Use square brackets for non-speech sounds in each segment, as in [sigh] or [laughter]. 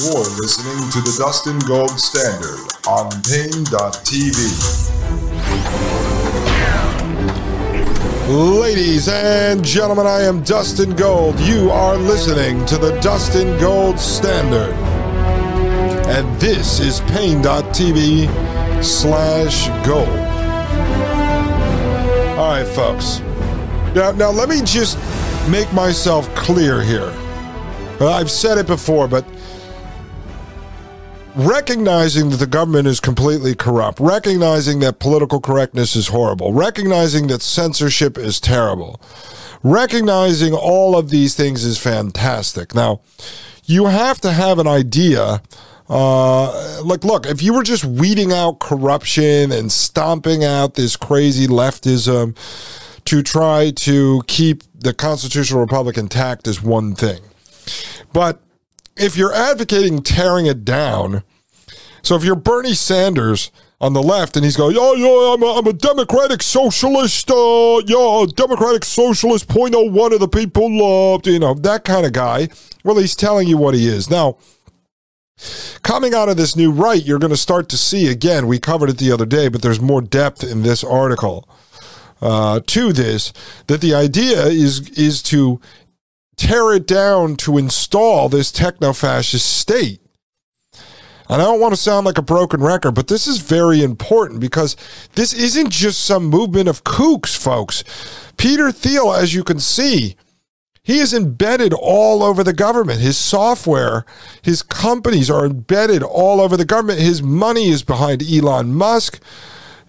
You're listening to the Dustin Gold Standard on Paine.tv. Ladies and gentlemen, I am Dustin Gold. You are listening to the Dustin Gold Standard. And this is Paine.tv slash gold. All right, folks. Now, now let me just make myself clear here. I've said it before, but recognizing that the government is completely corrupt, recognizing that political correctness is horrible, recognizing that censorship is terrible, recognizing all of these things is fantastic. Now, you have to have an idea. Uh, like, look, if you were just weeding out corruption and stomping out this crazy leftism to try to keep the constitutional republic intact is one thing. But if you're advocating tearing it down, so if you're Bernie Sanders on the left and he's going, oh, yeah, I'm a, I'm a democratic socialist, uh, yeah, democratic socialist, 0.01 of the people loved, you know, that kind of guy. Well, he's telling you what he is. Now, coming out of this new right, you're going to start to see again, we covered it the other day, but there's more depth in this article. Uh, to this, that the idea is is to tear it down to install this techno fascist state. And I don't want to sound like a broken record, but this is very important because this isn't just some movement of kooks, folks. Peter Thiel, as you can see, he is embedded all over the government. His software, his companies are embedded all over the government. His money is behind Elon Musk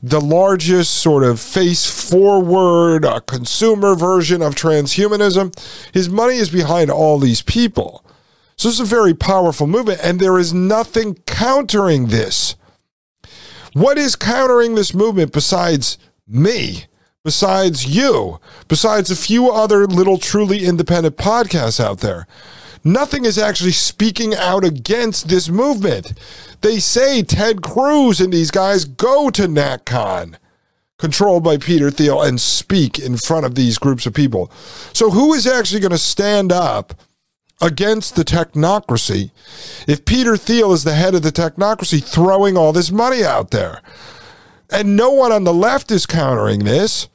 the largest sort of face forward uh, consumer version of transhumanism. His money is behind all these people. So it's a very powerful movement, and there is nothing countering this. What is countering this movement besides me, besides you, besides a few other little truly independent podcasts out there? Nothing is actually speaking out against this movement. They say Ted Cruz and these guys go to NatCon, controlled by Peter Thiel, and speak in front of these groups of people. So, who is actually going to stand up against the technocracy if Peter Thiel is the head of the technocracy throwing all this money out there? And no one on the left is countering this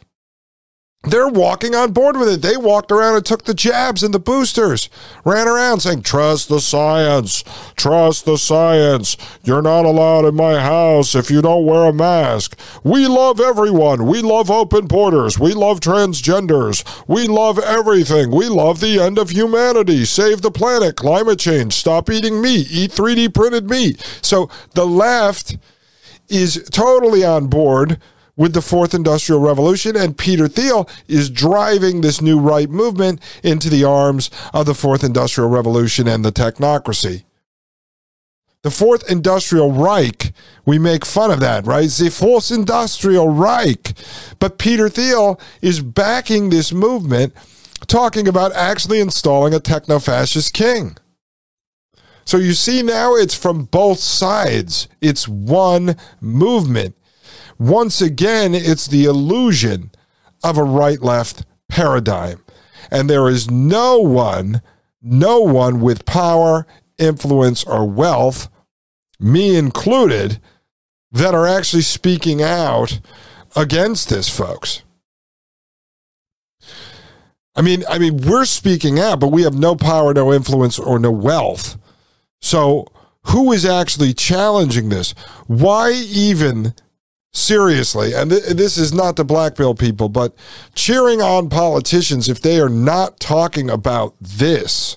they're walking on board with it. They walked around and took the jabs and the boosters, ran around saying, Trust the science, trust the science. You're not allowed in my house if you don't wear a mask. We love everyone. We love open borders. We love transgenders. We love everything. We love the end of humanity. Save the planet, climate change, stop eating meat, eat 3D printed meat. So the left is totally on board with the fourth industrial revolution, and Peter Thiel is driving this new right movement into the arms of the fourth industrial revolution and the technocracy. The fourth industrial Reich, we make fun of that, right? The fourth industrial Reich. But Peter Thiel is backing this movement, talking about actually installing a techno fascist king. So you see now it's from both sides. It's one movement. Once again, it's the illusion of a right left paradigm. And there is no one, no one with power, influence, or wealth, me included, that are actually speaking out against this, folks. I mean, I mean, we're speaking out, but we have no power, no influence, or no wealth. So, who is actually challenging this? Why even seriously, and th- this is not to blackmail people, but cheering on politicians if they are not talking about this,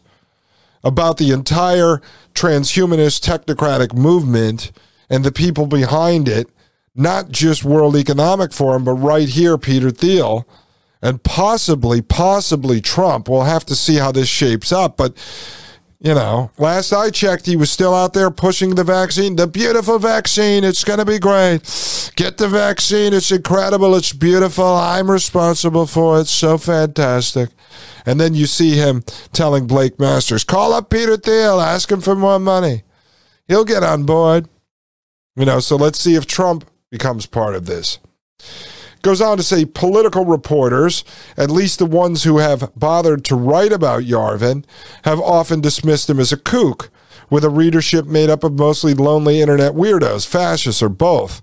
about the entire transhumanist technocratic movement and the people behind it, not just World Economic Forum, but right here, Peter Thiel. And possibly, possibly Trump. We'll have to see how this shapes up. But You know, last I checked, he was still out there pushing the vaccine. The beautiful vaccine. It's going to be great. Get the vaccine. It's incredible. It's beautiful. I'm responsible for it. So fantastic. And then you see him telling Blake Masters, call up Peter Thiel, ask him for more money. He'll get on board. You know, so let's see if Trump becomes part of this. Goes on to say political reporters, at least the ones who have bothered to write about Yarvin, have often dismissed him as a kook, with a readership made up of mostly lonely internet weirdos, fascists, or both.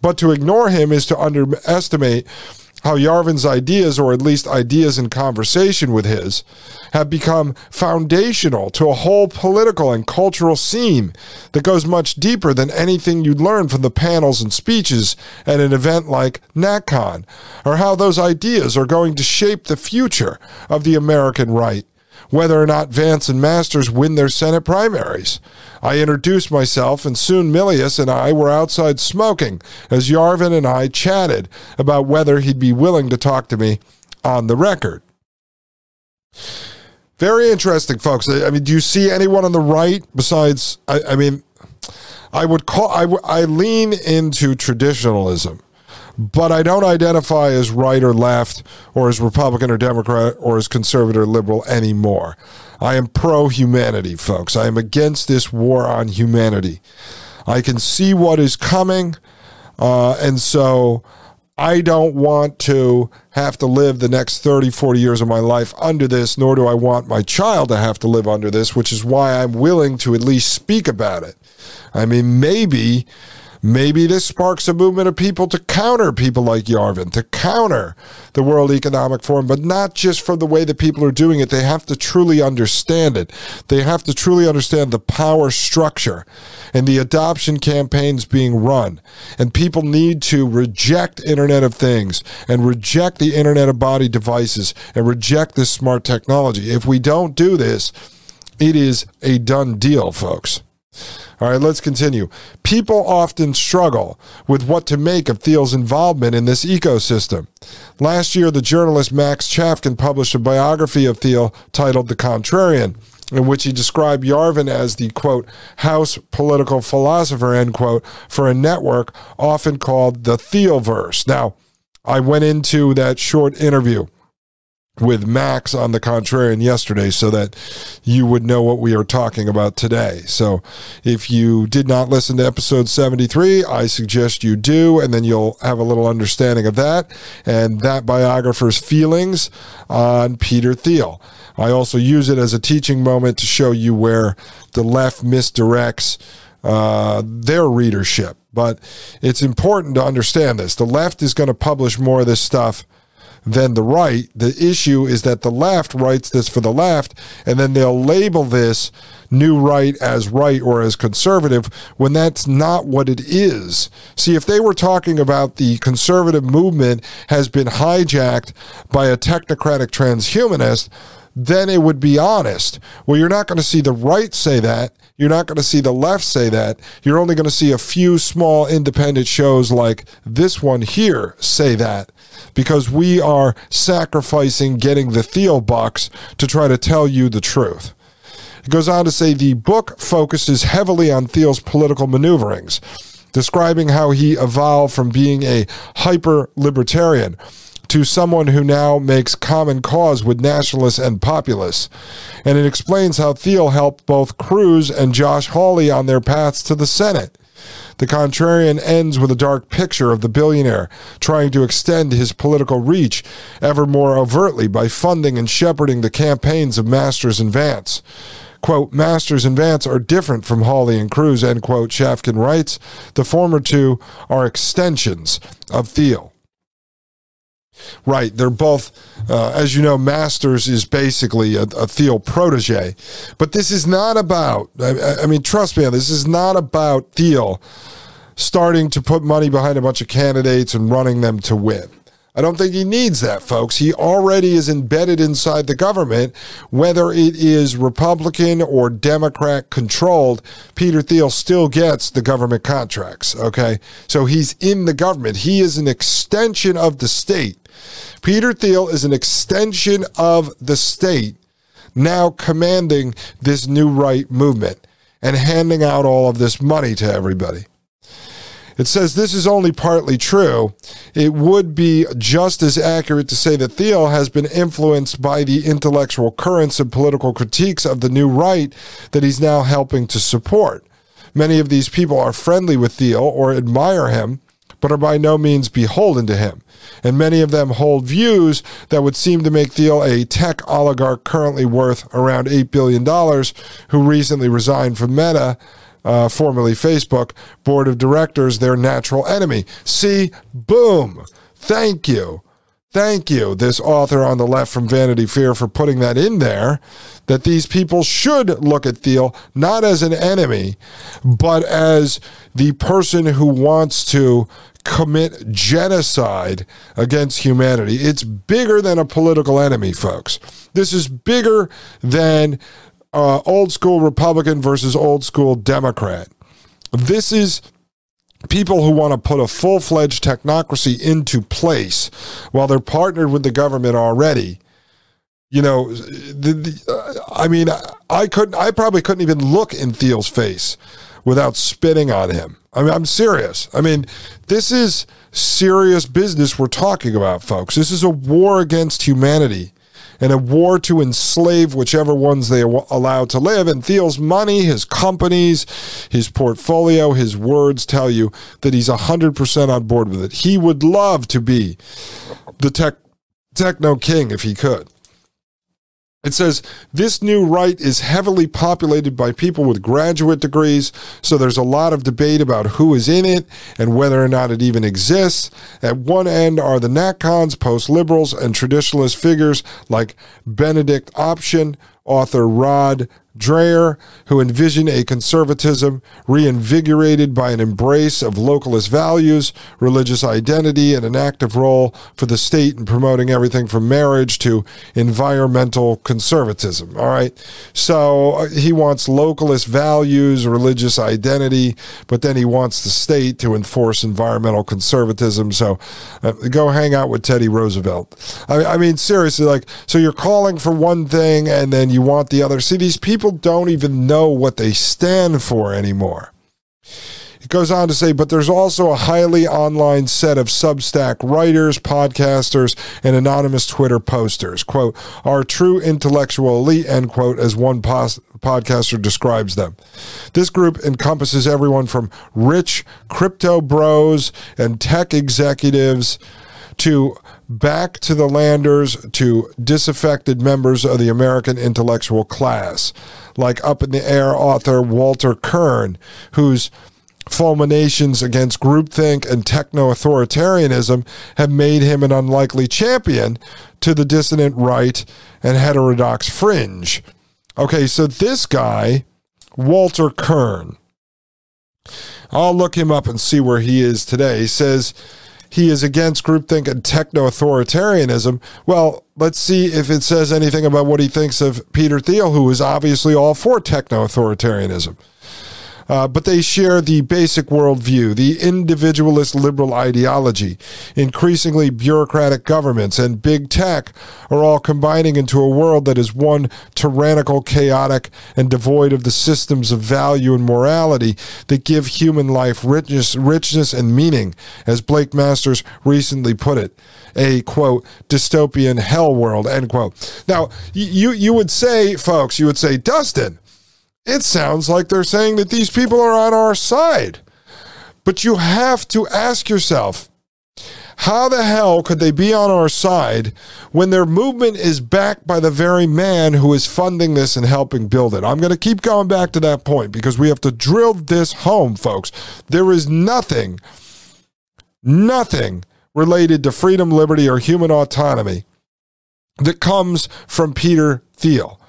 But to ignore him is to underestimate how Yarvin's ideas, or at least ideas in conversation with his, have become foundational to a whole political and cultural scene that goes much deeper than anything you'd learn from the panels and speeches at an event like NatCon, or how those ideas are going to shape the future of the American right whether or not Vance and Masters win their Senate primaries. I introduced myself, and soon Milius and I were outside smoking as Yarvin and I chatted about whether he'd be willing to talk to me on the record. Very interesting, folks. I mean, do you see anyone on the right besides? I, I mean, I would call. I, I lean into traditionalism but I don't identify as right or left or as Republican or Democrat or as conservative or liberal anymore. I am pro humanity, folks. I am against this war on humanity. I can see what is coming, uh, and so I don't want to have to live the next 30, 40 years of my life under this, nor do I want my child to have to live under this, which is why I'm willing to at least speak about it. I mean, maybe Maybe this sparks a movement of people to counter people like Yarvin, to counter the World Economic Forum, but not just from the way that people are doing it. They have to truly understand it. They have to truly understand the power structure and the adoption campaigns being run. And people need to reject Internet of Things and reject the Internet of Body devices and reject this smart technology. If we don't do this, it is a done deal, folks. All right, let's continue. People often struggle with what to make of Thiel's involvement in this ecosystem. Last year, the journalist Max Chafkin published a biography of Thiel titled The Contrarian, in which he described Yarvin as the quote, house political philosopher, end quote, for a network often called the Thielverse. Now, I went into that short interview with Max on the Contrarian yesterday so that you would know what we are talking about today. So if you did not listen to episode 73, I suggest you do, and then you'll have a little understanding of that and that biographer's feelings on Peter Thiel. I also use it as a teaching moment to show you where the left misdirects uh, their readership. But it's important to understand this. The left is going to publish more of this stuff than the right. The issue is that the left writes this for the left, and then they'll label this new right as right or as conservative when that's not what it is. See, if they were talking about the conservative movement has been hijacked by a technocratic transhumanist, then it would be honest. Well, you're not going to see the right say that. You're not going to see the left say that. You're only going to see a few small independent shows like this one here say that because we are sacrificing getting the Thiel bucks to try to tell you the truth. It goes on to say the book focuses heavily on Thiel's political maneuverings, describing how he evolved from being a hyper libertarian to someone who now makes common cause with nationalists and populists. And it explains how Thiel helped both Cruz and Josh Hawley on their paths to the Senate. The Contrarian ends with a dark picture of the billionaire trying to extend his political reach ever more overtly by funding and shepherding the campaigns of Masters and Vance. Quote, Masters and Vance are different from Hawley and Cruz, end quote, Chafkin writes. The former two are extensions of Thiel. Right. They're both, uh, as you know, Masters is basically a, a Thiel protege. But this is not about, I, I mean, trust me, this is not about Thiel starting to put money behind a bunch of candidates and running them to win. I don't think he needs that, folks. He already is embedded inside the government, whether it is Republican or Democrat controlled. Peter Thiel still gets the government contracts. Okay. So he's in the government. He is an extension of the state. Peter Thiel is an extension of the state now commanding this new right movement and handing out all of this money to everybody. It says this is only partly true. It would be just as accurate to say that Thiel has been influenced by the intellectual currents and political critiques of the new right that he's now helping to support. Many of these people are friendly with Thiel or admire him, but are by no means beholden to him. And many of them hold views that would seem to make Thiel a tech oligarch currently worth around $8 billion, who recently resigned from Meta uh, formerly Facebook, board of directors, their natural enemy. See, boom. Thank you. Thank you, this author on the left from Vanity Fair, for putting that in there. That these people should look at Thiel not as an enemy, but as the person who wants to commit genocide against humanity. It's bigger than a political enemy, folks. This is bigger than uh, old school Republican versus old school Democrat. This is people who want to put a full fledged technocracy into place while they're partnered with the government already. You know, the, the, uh, I mean, I couldn't, I probably couldn't even look in Thiel's face without spitting on him. I mean, I'm serious. I mean, this is serious business we're talking about, folks. This is a war against humanity and a war to enslave whichever ones they are allowed to live. And Thiel's money, his companies, his portfolio, his words tell you that he's 100% on board with it. He would love to be the tech, techno king if he could. It says this new right is heavily populated by people with graduate degrees, so there's a lot of debate about who is in it and whether or not it even exists. At one end are the NatCons, post liberals, and traditionalist figures like Benedict Option, author Rod Dreher, who envision a conservatism reinvigorated by an embrace of localist values, religious identity, and an active role for the state in promoting everything from marriage to environmental conservatism. All right. So uh, he wants localist values, religious identity, but then he wants the state to enforce environmental conservatism. So uh, go hang out with Teddy Roosevelt. I, I mean, seriously, like, so you're calling for one thing and then you want the other. See, these people people don't even know what they stand for anymore. It goes on to say, but there's also a highly online set of Substack writers, podcasters, and anonymous Twitter posters. Quote, our true intellectual elite, end quote, as one pos- podcaster describes them. This group encompasses everyone from rich crypto bros and tech executives to back to the landers to disaffected members of the American intellectual class, like up in the air author Walter Kirn, whose fulminations against groupthink and techno authoritarianism have made him an unlikely champion to the dissident right and heterodox fringe. Okay, so this guy, Walter Kirn, I'll look him up and see where he is today, He says he is against groupthink and techno authoritarianism. Well, let's see if it says anything about what he thinks of Peter Thiel, who is obviously all for techno authoritarianism. Uh, but they share the basic worldview, the individualist liberal ideology. Increasingly, bureaucratic governments and big tech are all combining into a world that is one tyrannical, chaotic, and devoid of the systems of value and morality that give human life richness, richness and meaning, as Blake Masters recently put it a quote dystopian hell world end quote now you you would say folks you would say dustin it sounds like they're saying that these people are on our side. But you have to ask yourself, how the hell could they be on our side when their movement is backed by the very man who is funding this and helping build it? I'm going to keep going back to that point because we have to drill this home, folks. There is nothing, nothing related to freedom, liberty, or human autonomy that comes from Peter Thiel.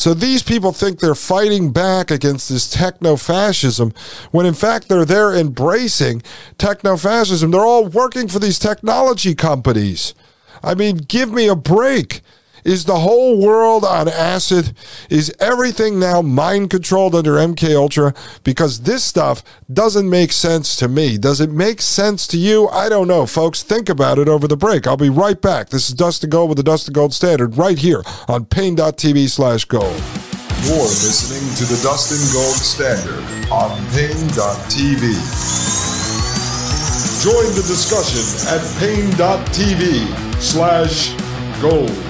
So these people think they're fighting back against this techno fascism when in fact they're there embracing techno fascism. They're all working for these technology companies. I mean, give me a break. Is the whole world on acid? Is everything now mind controlled under MK Ultra? Because this stuff doesn't make sense to me. Does it make sense to you? I don't know, folks. Think about it over the break. I'll be right back. This is Dustin Gold with the Dustin Gold Standard right here on Paine.tv slash gold. You're listening to the Dustin Gold Standard on Paine.tv. Join the discussion at Paine.tv slash gold.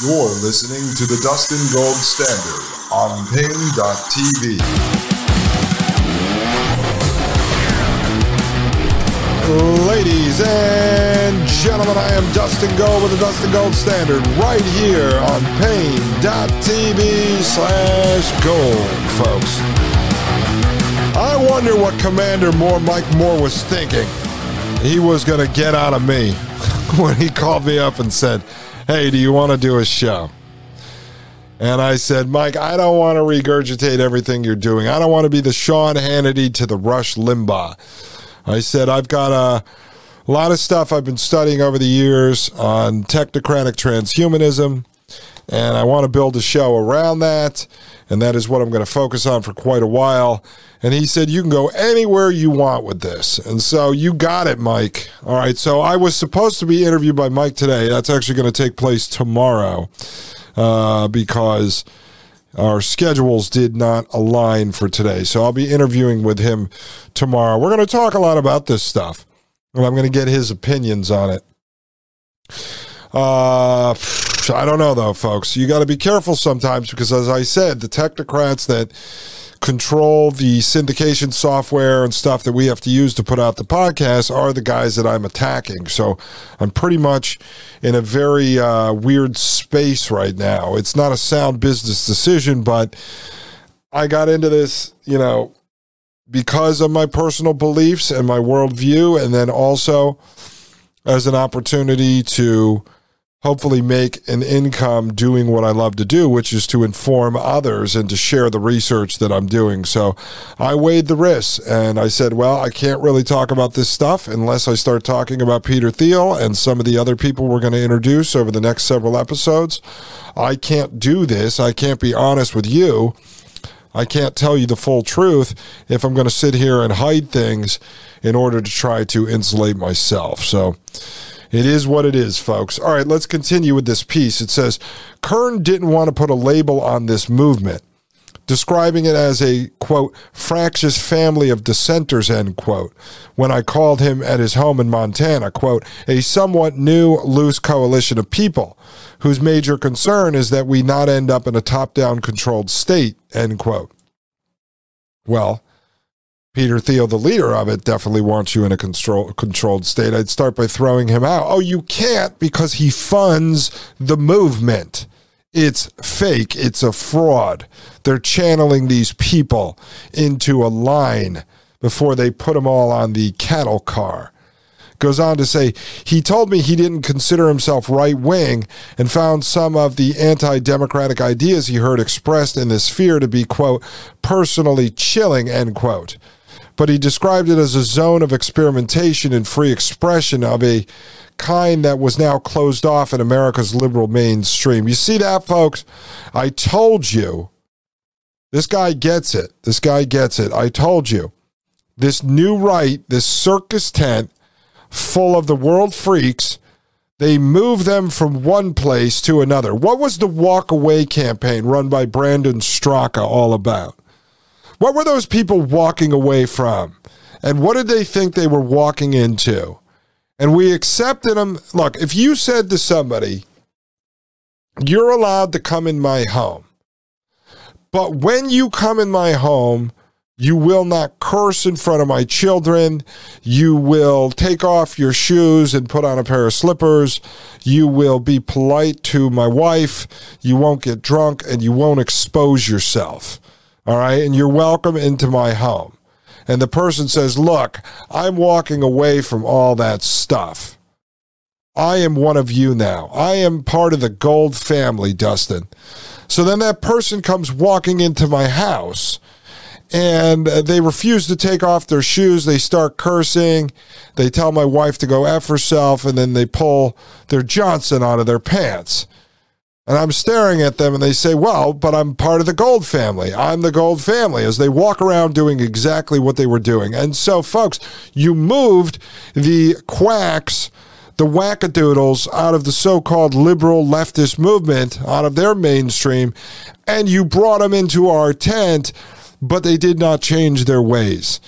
You're listening to the Dustin Gold Standard on Paine.tv. Ladies and gentlemen, I am Dustin Gold with the Dustin Gold Standard right here on Paine.tv slash gold, folks. I wonder what Commander Moore, Mike Moore, was thinking. He was going to get out of me [laughs] when he called me up and said, Hey, do you want to do a show? And I said, Mike, I don't want to regurgitate everything you're doing. I don't want to be the Sean Hannity to the Rush Limbaugh. I said, I've got a lot of stuff I've been studying over the years on technocratic transhumanism, and I want to build a show around that. And that is what I'm going to focus on for quite a while. And he said, You can go anywhere you want with this. And so you got it, Mike. All right. So I was supposed to be interviewed by Mike today. That's actually going to take place tomorrow uh, because our schedules did not align for today. So I'll be interviewing with him tomorrow. We're going to talk a lot about this stuff, and I'm going to get his opinions on it. Uh, I don't know though, folks. You got to be careful sometimes because, as I said, the technocrats that control the syndication software and stuff that we have to use to put out the podcast are the guys that I'm attacking. So I'm pretty much in a very uh, weird space right now. It's not a sound business decision, but I got into this, you know, because of my personal beliefs and my worldview, and then also as an opportunity to hopefully make an income doing what I love to do, which is to inform others and to share the research that I'm doing. So I weighed the risks and I said, well, I can't really talk about this stuff unless I start talking about Peter Thiel and some of the other people we're going to introduce over the next several episodes. I can't do this. I can't be honest with you. I can't tell you the full truth if I'm going to sit here and hide things in order to try to insulate myself. So, it is what it is, folks. All right, let's continue with this piece. It says Kirn didn't want to put a label on this movement, describing it as a, quote, fractious family of dissenters, end quote, when I called him at his home in Montana, quote, a somewhat new, loose coalition of people whose major concern is that we not end up in a top down controlled state, end quote. Well, Peter Thiel, the leader of it, definitely wants you in a control, controlled state. I'd start by throwing him out. Oh, you can't because he funds the movement. It's fake. It's a fraud. They're channeling these people into a line before they put them all on the cattle car. Goes on to say, he told me he didn't consider himself right wing and found some of the anti democratic ideas he heard expressed in this sphere to be, quote, personally chilling, end quote but he described it as a zone of experimentation and free expression of a kind that was now closed off in America's liberal mainstream. You see that, folks? I told you. This guy gets it. This guy gets it. I told you. This new right, this circus tent full of the world freaks, they move them from one place to another. What was the walk away campaign run by Brandon Straka all about? What were those people walking away from? And what did they think they were walking into? And we accepted them. Look, if you said to somebody, you're allowed to come in my home, but when you come in my home, You will not curse in front of my children. You will take off your shoes and put on a pair of slippers. You will be polite to my wife. You won't get drunk and you won't expose yourself. All right. And you're welcome into my home. And the person says, Look, I'm walking away from all that stuff. I am one of you now. I am part of the gold family, Dustin. So then that person comes walking into my house and they refuse to take off their shoes. They start cursing. They tell my wife to go F herself, and then they pull their Johnson out of their pants. And I'm staring at them, and they say, Well, but I'm part of the Gold family. I'm the Gold family, as they walk around doing exactly what they were doing. And so, folks, you moved the quacks the wackadoodles out of the so called liberal leftist movement, out of their mainstream, and you brought them into our tent but they did not change their ways.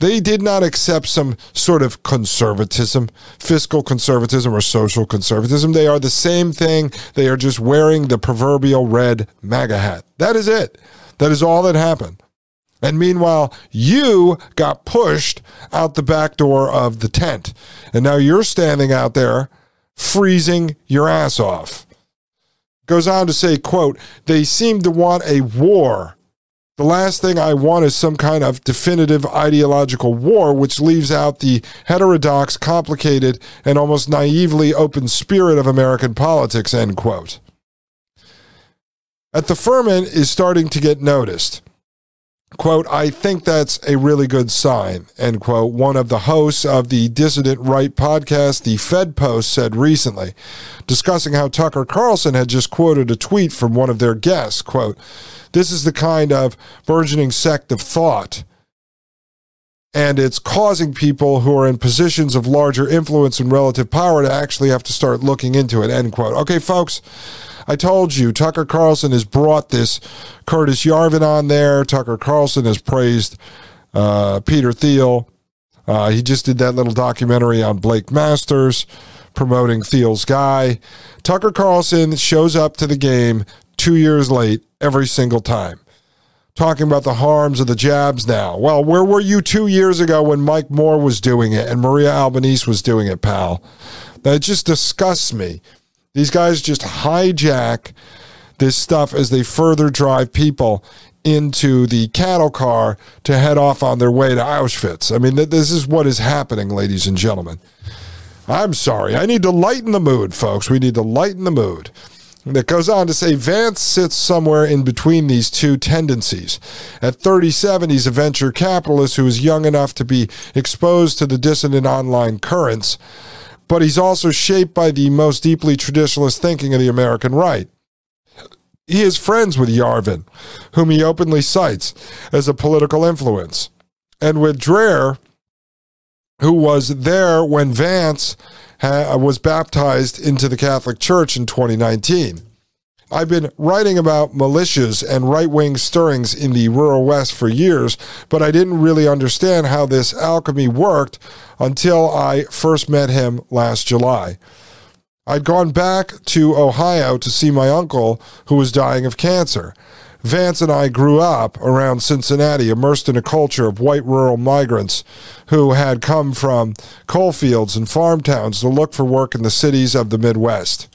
They did not accept some sort of conservatism, fiscal conservatism, or social conservatism. They are the same thing. They are just wearing the proverbial red MAGA hat. That is it. That is all that happened. And meanwhile, you got pushed out the back door of the tent. And now you're standing out there freezing your ass off. Goes on to say, quote, they seem to want a war the last thing I want is some kind of definitive ideological war, which leaves out the heterodox, complicated, and almost naively open spirit of American politics, end quote. At the Furman is starting to get noticed. Quote, I think that's a really good sign, end quote. One of the hosts of the Dissident Right podcast, The Fed Post, said recently, discussing how Tucker Carlson had just quoted a tweet from one of their guests, quote, this is the kind of burgeoning sect of thought. And it's causing people who are in positions of larger influence and relative power to actually have to start looking into it. End quote. Okay, folks, I told you Tucker Carlson has brought this Curtis Yarvin on there. Tucker Carlson has praised uh, Peter Thiel. Uh, he just did that little documentary on Blake Masters promoting Thiel's guy. Tucker Carlson shows up to the game two years late every single time. Talking about the harms of the jabs now. Well, where were you two years ago when Mike Moore was doing it and Maria Albanese was doing it, pal? That just disgusts me. These guys just hijack this stuff as they further drive people into the cattle car to head off on their way to Auschwitz. I mean, this is what is happening, ladies and gentlemen. I'm sorry. I need to lighten the mood, folks. We need to lighten the mood. That goes on to say Vance sits somewhere in between these two tendencies. At 37, he's a venture capitalist who is young enough to be exposed to the dissident online currents, but he's also shaped by the most deeply traditionalist thinking of the American right. He is friends with Yarvin, whom he openly cites as a political influence, and with Dreher, who was there when Vance ha- was baptized into the Catholic Church in 2019. I've been writing about militias and right wing stirrings in the rural West for years, but I didn't really understand how this alchemy worked until I first met him last July. I'd gone back to Ohio to see my uncle who was dying of cancer. Vance and I grew up around Cincinnati, immersed in a culture of white rural migrants who had come from coal fields and farm towns to look for work in the cities of the Midwest.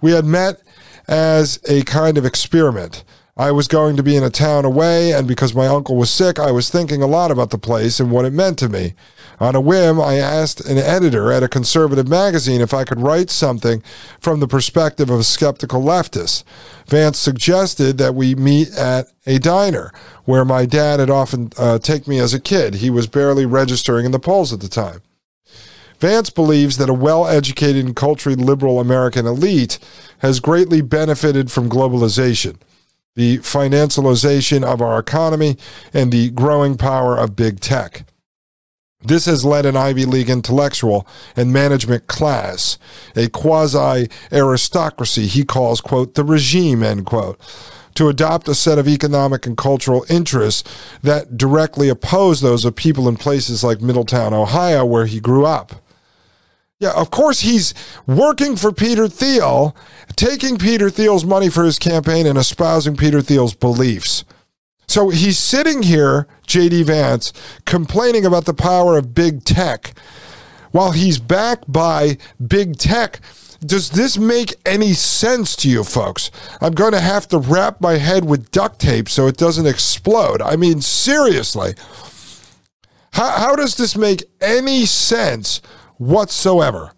We had met as a kind of experiment. I was going to be in a town away, and because my uncle was sick, I was thinking a lot about the place and what it meant to me. On a whim, I asked an editor at a conservative magazine if I could write something from the perspective of a skeptical leftist. Vance suggested that we meet at a diner where my dad had often uh, take me as a kid. He was barely registering in the polls at the time. Vance believes that a well educated and culturally liberal American elite has greatly benefited from globalization, the financialization of our economy, and the growing power of big tech. This has led an Ivy League intellectual and management class, a quasi aristocracy he calls, quote, the regime, end quote, to adopt a set of economic and cultural interests that directly oppose those of people in places like Middletown, Ohio, where he grew up. Yeah, of course he's working for Peter Thiel, taking Peter Thiel's money for his campaign and espousing Peter Thiel's beliefs. So he's sitting here, JD Vance, complaining about the power of big tech while he's backed by big tech. Does this make any sense to you folks? I'm going to have to wrap my head with duct tape so it doesn't explode. I mean, seriously. How, how does this make any sense whatsoever?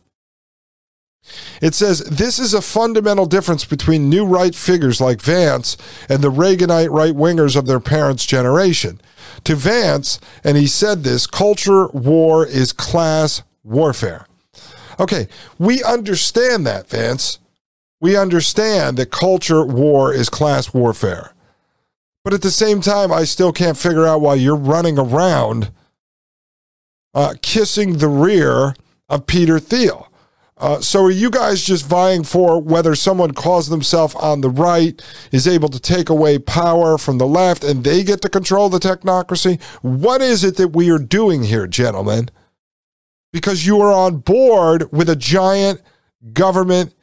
It says this is a fundamental difference between new right figures like Vance and the Reaganite right wingers of their parents' generation. To Vance, and he said this culture war is class warfare. Okay, we understand that, Vance. We understand that culture war is class warfare. But at the same time, I still can't figure out why you're running around uh, kissing the rear of Peter Thiel. Uh, so are you guys just vying for whether someone calls themselves on the right is able to take away power from the left and they get to control the technocracy? What is it that we are doing here, gentlemen? Because you are on board with a giant government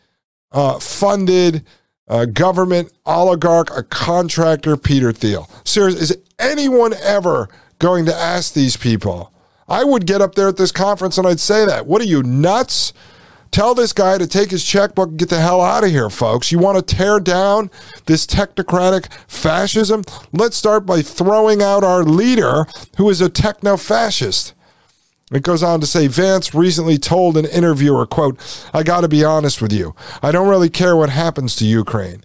uh, funded uh, government oligarch, a contractor, Peter Thiel. Seriously, is anyone ever going to ask these people? I would get up there at this conference and I'd say that. What are you, nuts? Tell this guy to take his checkbook and get the hell out of here, folks. You want to tear down this technocratic fascism? Let's start by throwing out our leader, who is a techno fascist. It goes on to say Vance recently told an interviewer, quote, I got to be honest with you. I don't really care what happens to Ukraine,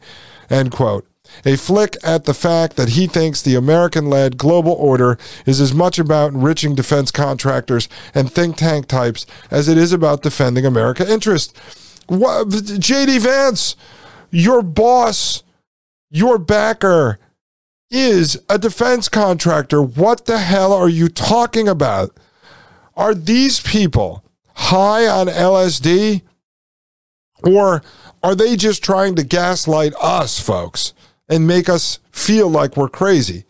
end quote a flick at the fact that he thinks the American led global order is as much about enriching defense contractors and think tank types as it is about defending America interests. JD Vance, your boss, your backer is a defense contractor. What the hell are you talking about? Are these people high on LSD? Or are they just trying to gaslight us, folks? And make us feel like we're crazy.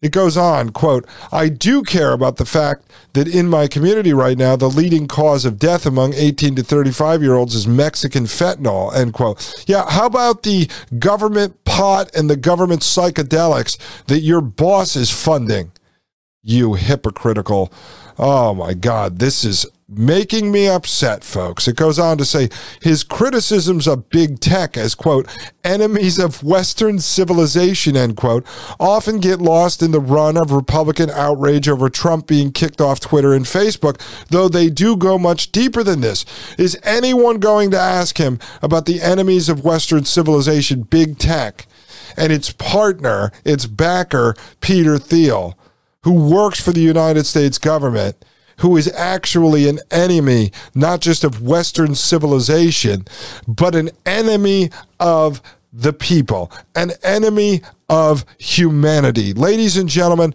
It goes on, quote, I do care about the fact that in my community right now, the leading cause of death among 18 to 35 year olds is Mexican fentanyl, end quote. Yeah, how about the government pot and the government psychedelics that your boss is funding? You hypocritical. Oh my God, this is making me upset, folks. It goes on to say his criticisms of big tech as, quote, enemies of Western civilization, end quote, often get lost in the run of Republican outrage over Trump being kicked off Twitter and Facebook, though they do go much deeper than this. Is anyone going to ask him about the enemies of Western civilization, big tech, and its partner, its backer, Peter Thiel, who works for the United States government? Who is actually an enemy, not just of Western civilization, but an enemy of the people, an enemy of humanity. Ladies and gentlemen,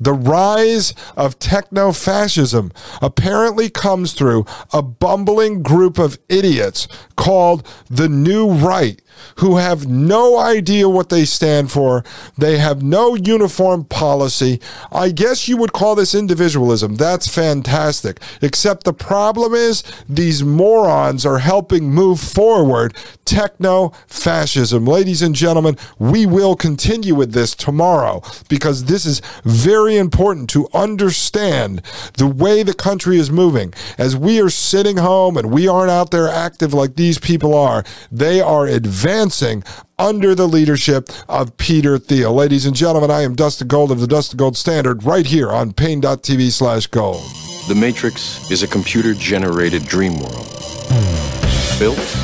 the rise of techno fascism apparently comes through a bumbling group of idiots called the New Right who have no idea what they stand for. They have no uniform policy. I guess you would call this individualism. That's fantastic. Except the problem is these morons are helping move forward techno fascism. Ladies and gentlemen, we will continue with this tomorrow because this is very important to understand the way the country is moving. As we are sitting home and we aren't out there active like these people are, they are advancing under the leadership of Peter Thiel. Ladies and gentlemen, I am Dustin Gold of the Dustin Gold Standard right here on Paine.tv slash gold. The Matrix is a computer generated dream world built